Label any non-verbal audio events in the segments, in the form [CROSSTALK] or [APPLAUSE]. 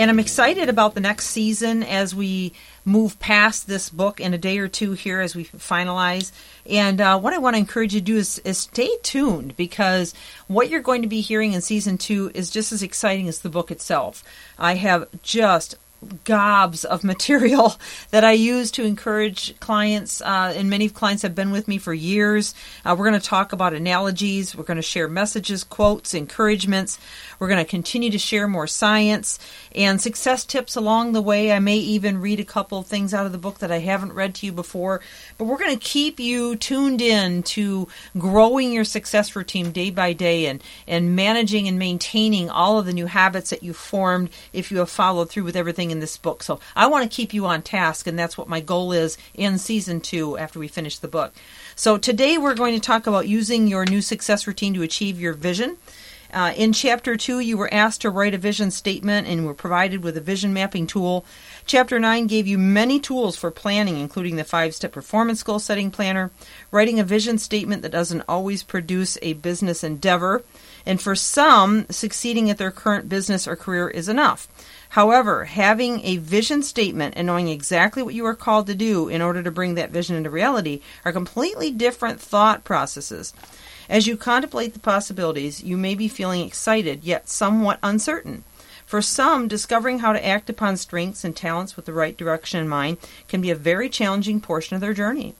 And I'm excited about the next season as we move past this book in a day or two here as we finalize. And uh, what I want to encourage you to do is, is stay tuned because what you're going to be hearing in season two is just as exciting as the book itself. I have just gobs of material [LAUGHS] that I use to encourage clients, uh, and many clients have been with me for years. Uh, we're going to talk about analogies. We're going to share messages, quotes, encouragements. We're going to continue to share more science and success tips along the way. I may even read a couple things out of the book that I haven't read to you before, but we're going to keep you tuned in to growing your success routine day by day and, and managing and maintaining all of the new habits that you've formed if you have followed through with everything in this book. So I want to keep you on task, and that's what my goal is in season two after we finish the book. So today we're going to talk about using your new success routine to achieve your vision. Uh, in chapter 2, you were asked to write a vision statement and were provided with a vision mapping tool. Chapter 9 gave you many tools for planning, including the five step performance goal setting planner, writing a vision statement that doesn't always produce a business endeavor, and for some, succeeding at their current business or career is enough. However, having a vision statement and knowing exactly what you are called to do in order to bring that vision into reality are completely different thought processes. As you contemplate the possibilities, you may be feeling excited yet somewhat uncertain. For some, discovering how to act upon strengths and talents with the right direction in mind can be a very challenging portion of their journey.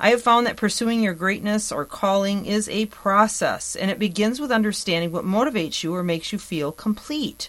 I have found that pursuing your greatness or calling is a process, and it begins with understanding what motivates you or makes you feel complete.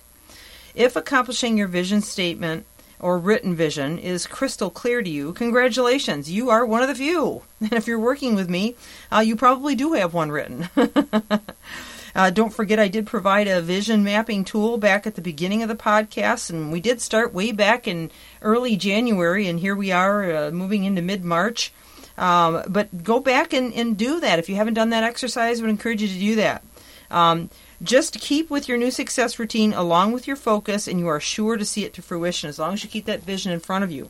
If accomplishing your vision statement or written vision is crystal clear to you, congratulations, you are one of the few. [LAUGHS] And if you're working with me, uh, you probably do have one written. [LAUGHS] uh, don't forget, I did provide a vision mapping tool back at the beginning of the podcast, and we did start way back in early January, and here we are uh, moving into mid March. Um, but go back and, and do that. If you haven't done that exercise, I would encourage you to do that. Um, just keep with your new success routine along with your focus, and you are sure to see it to fruition as long as you keep that vision in front of you.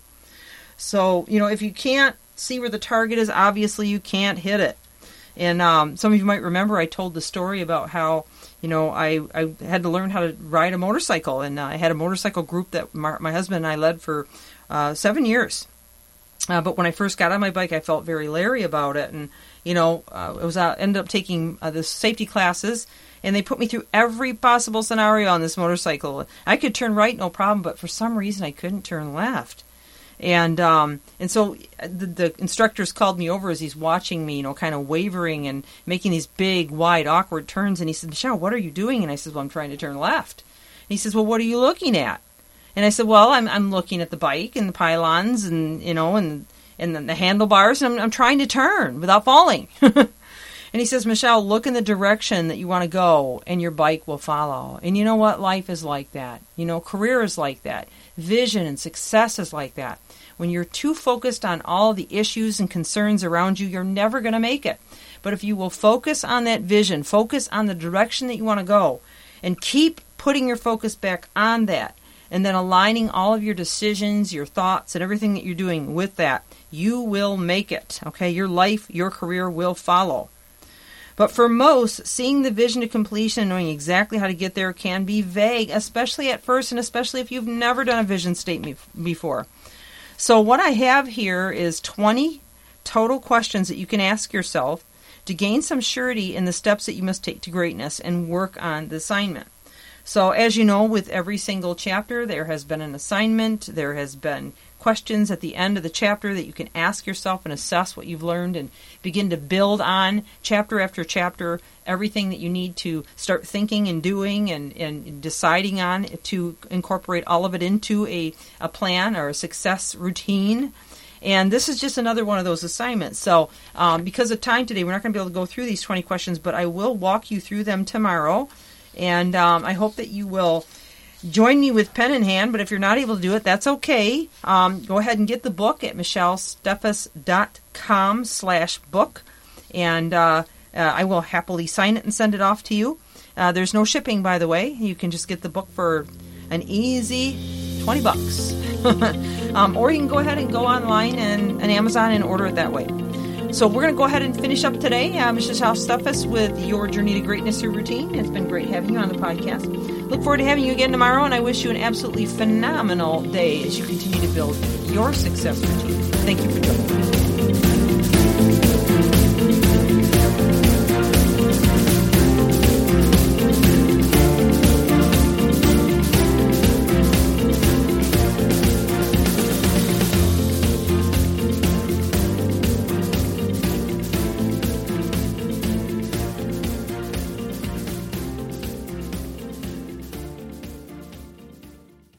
So, you know, if you can't see where the target is, obviously you can't hit it. And um, some of you might remember I told the story about how, you know, I, I had to learn how to ride a motorcycle. And uh, I had a motorcycle group that my, my husband and I led for uh, seven years. Uh, but when I first got on my bike, I felt very leery about it. And, you know, uh, I was uh, ended up taking uh, the safety classes and they put me through every possible scenario on this motorcycle. I could turn right, no problem, but for some reason I couldn't turn left. And um, and so the, the instructors called me over as he's watching me, you know, kind of wavering and making these big, wide, awkward turns. And he said, "Michelle, what are you doing?" And I said, "Well, I'm trying to turn left." And he says, "Well, what are you looking at?" And I said, "Well, I'm I'm looking at the bike and the pylons and you know and and the, the handlebars, and I'm, I'm trying to turn without falling." [LAUGHS] And he says, Michelle, look in the direction that you want to go, and your bike will follow. And you know what? Life is like that. You know, career is like that. Vision and success is like that. When you're too focused on all the issues and concerns around you, you're never going to make it. But if you will focus on that vision, focus on the direction that you want to go, and keep putting your focus back on that, and then aligning all of your decisions, your thoughts, and everything that you're doing with that, you will make it. Okay? Your life, your career will follow. But for most, seeing the vision to completion and knowing exactly how to get there can be vague, especially at first, and especially if you've never done a vision statement before. So, what I have here is 20 total questions that you can ask yourself to gain some surety in the steps that you must take to greatness and work on the assignment. So, as you know, with every single chapter, there has been an assignment, there has been questions at the end of the chapter that you can ask yourself and assess what you've learned and begin to build on chapter after chapter everything that you need to start thinking and doing and, and deciding on to incorporate all of it into a, a plan or a success routine. And this is just another one of those assignments. So, um, because of time today, we're not going to be able to go through these 20 questions, but I will walk you through them tomorrow. And um, I hope that you will join me with pen in hand, but if you're not able to do it, that's okay. Um, go ahead and get the book at michellesteffes.com slash book, and uh, uh, I will happily sign it and send it off to you. Uh, there's no shipping, by the way. You can just get the book for an easy 20 bucks. [LAUGHS] um, or you can go ahead and go online and, and Amazon and order it that way. So we're going to go ahead and finish up today. Uh, Michelle Steffes with your Journey to Greatness through Routine. It's been great having you on the podcast. Look forward to having you again tomorrow, and I wish you an absolutely phenomenal day as you continue to build your success routine. Thank you for joining me.